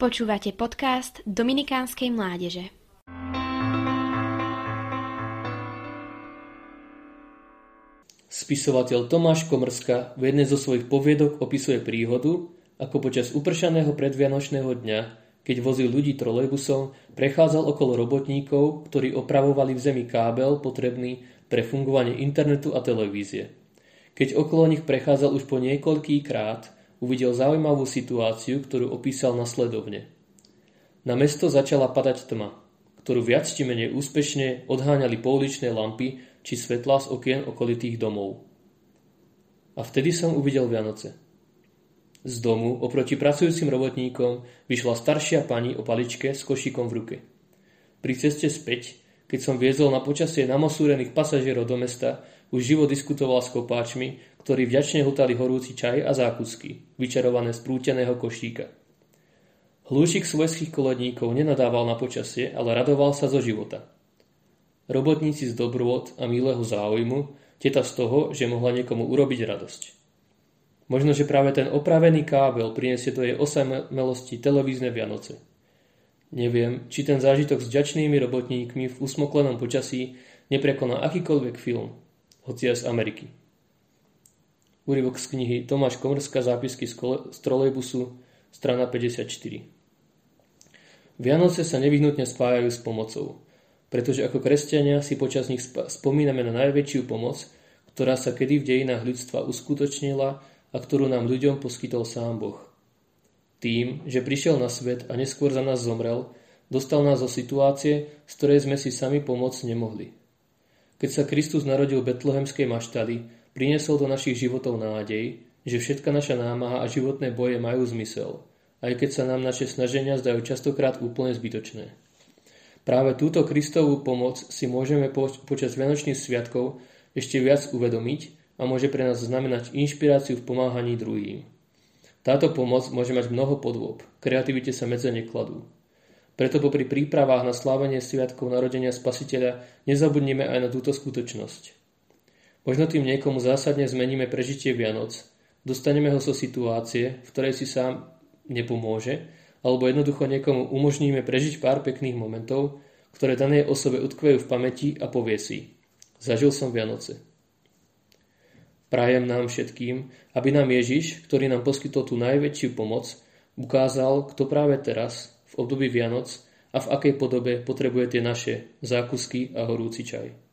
Počúvate podcast Dominikánskej mládeže. Spisovateľ Tomáš Komrska v jednej zo svojich poviedok opisuje príhodu, ako počas upršaného predvianočného dňa, keď vozil ľudí trolejbusom, prechádzal okolo robotníkov, ktorí opravovali v zemi kábel potrebný pre fungovanie internetu a televízie. Keď okolo nich prechádzal už po niekoľký krát, uvidel zaujímavú situáciu, ktorú opísal nasledovne. Na mesto začala padať tma, ktorú viac či menej úspešne odháňali pouličné lampy či svetlá z okien okolitých domov. A vtedy som uvidel Vianoce. Z domu oproti pracujúcim robotníkom vyšla staršia pani o paličke s košíkom v ruke. Pri ceste späť, keď som viezol na počasie namosúrených pasažierov do mesta, už živo diskutoval s kopáčmi, ktorí vďačne hutali horúci čaj a zákusky, vyčarované z prúteného košíka. Hlúšik svojských koledníkov nenadával na počasie, ale radoval sa zo života. Robotníci z dobrôd a milého záujmu, teta z toho, že mohla niekomu urobiť radosť. Možno, že práve ten opravený kábel priniesie do jej osamelosti televízne Vianoce. Neviem, či ten zážitok s ďačnými robotníkmi v usmoklenom počasí neprekoná akýkoľvek film, hoci aj z Ameriky. Úryvok z knihy Tomáš Komrská zápisky z, kole, z trolejbusu, strana 54. Vianoce sa nevyhnutne spájajú s pomocou, pretože ako kresťania si počas nich spomíname na najväčšiu pomoc, ktorá sa kedy v dejinách ľudstva uskutočnila a ktorú nám ľuďom poskytol sám Boh. Tým, že prišiel na svet a neskôr za nás zomrel, dostal nás do situácie, z ktorej sme si sami pomôcť nemohli. Keď sa Kristus narodil v betlehemskej maštali, Priniesol do našich životov nádej, že všetka naša námaha a životné boje majú zmysel, aj keď sa nám naše snaženia zdajú častokrát úplne zbytočné. Práve túto Kristovú pomoc si môžeme po, počas Vianočných sviatkov ešte viac uvedomiť a môže pre nás znamenať inšpiráciu v pomáhaní druhým. Táto pomoc môže mať mnoho podôb, kreativite sa medze nekladú. Preto popri prípravách na slávenie sviatkov narodenia Spasiteľa nezabudnime aj na túto skutočnosť – Možno tým niekomu zásadne zmeníme prežitie Vianoc, dostaneme ho zo situácie, v ktorej si sám nepomôže, alebo jednoducho niekomu umožníme prežiť pár pekných momentov, ktoré danej osobe utkvejú v pamäti a povie si Zažil som Vianoce. Prajem nám všetkým, aby nám Ježiš, ktorý nám poskytol tú najväčšiu pomoc, ukázal, kto práve teraz, v období Vianoc a v akej podobe potrebuje tie naše zákusky a horúci čaj.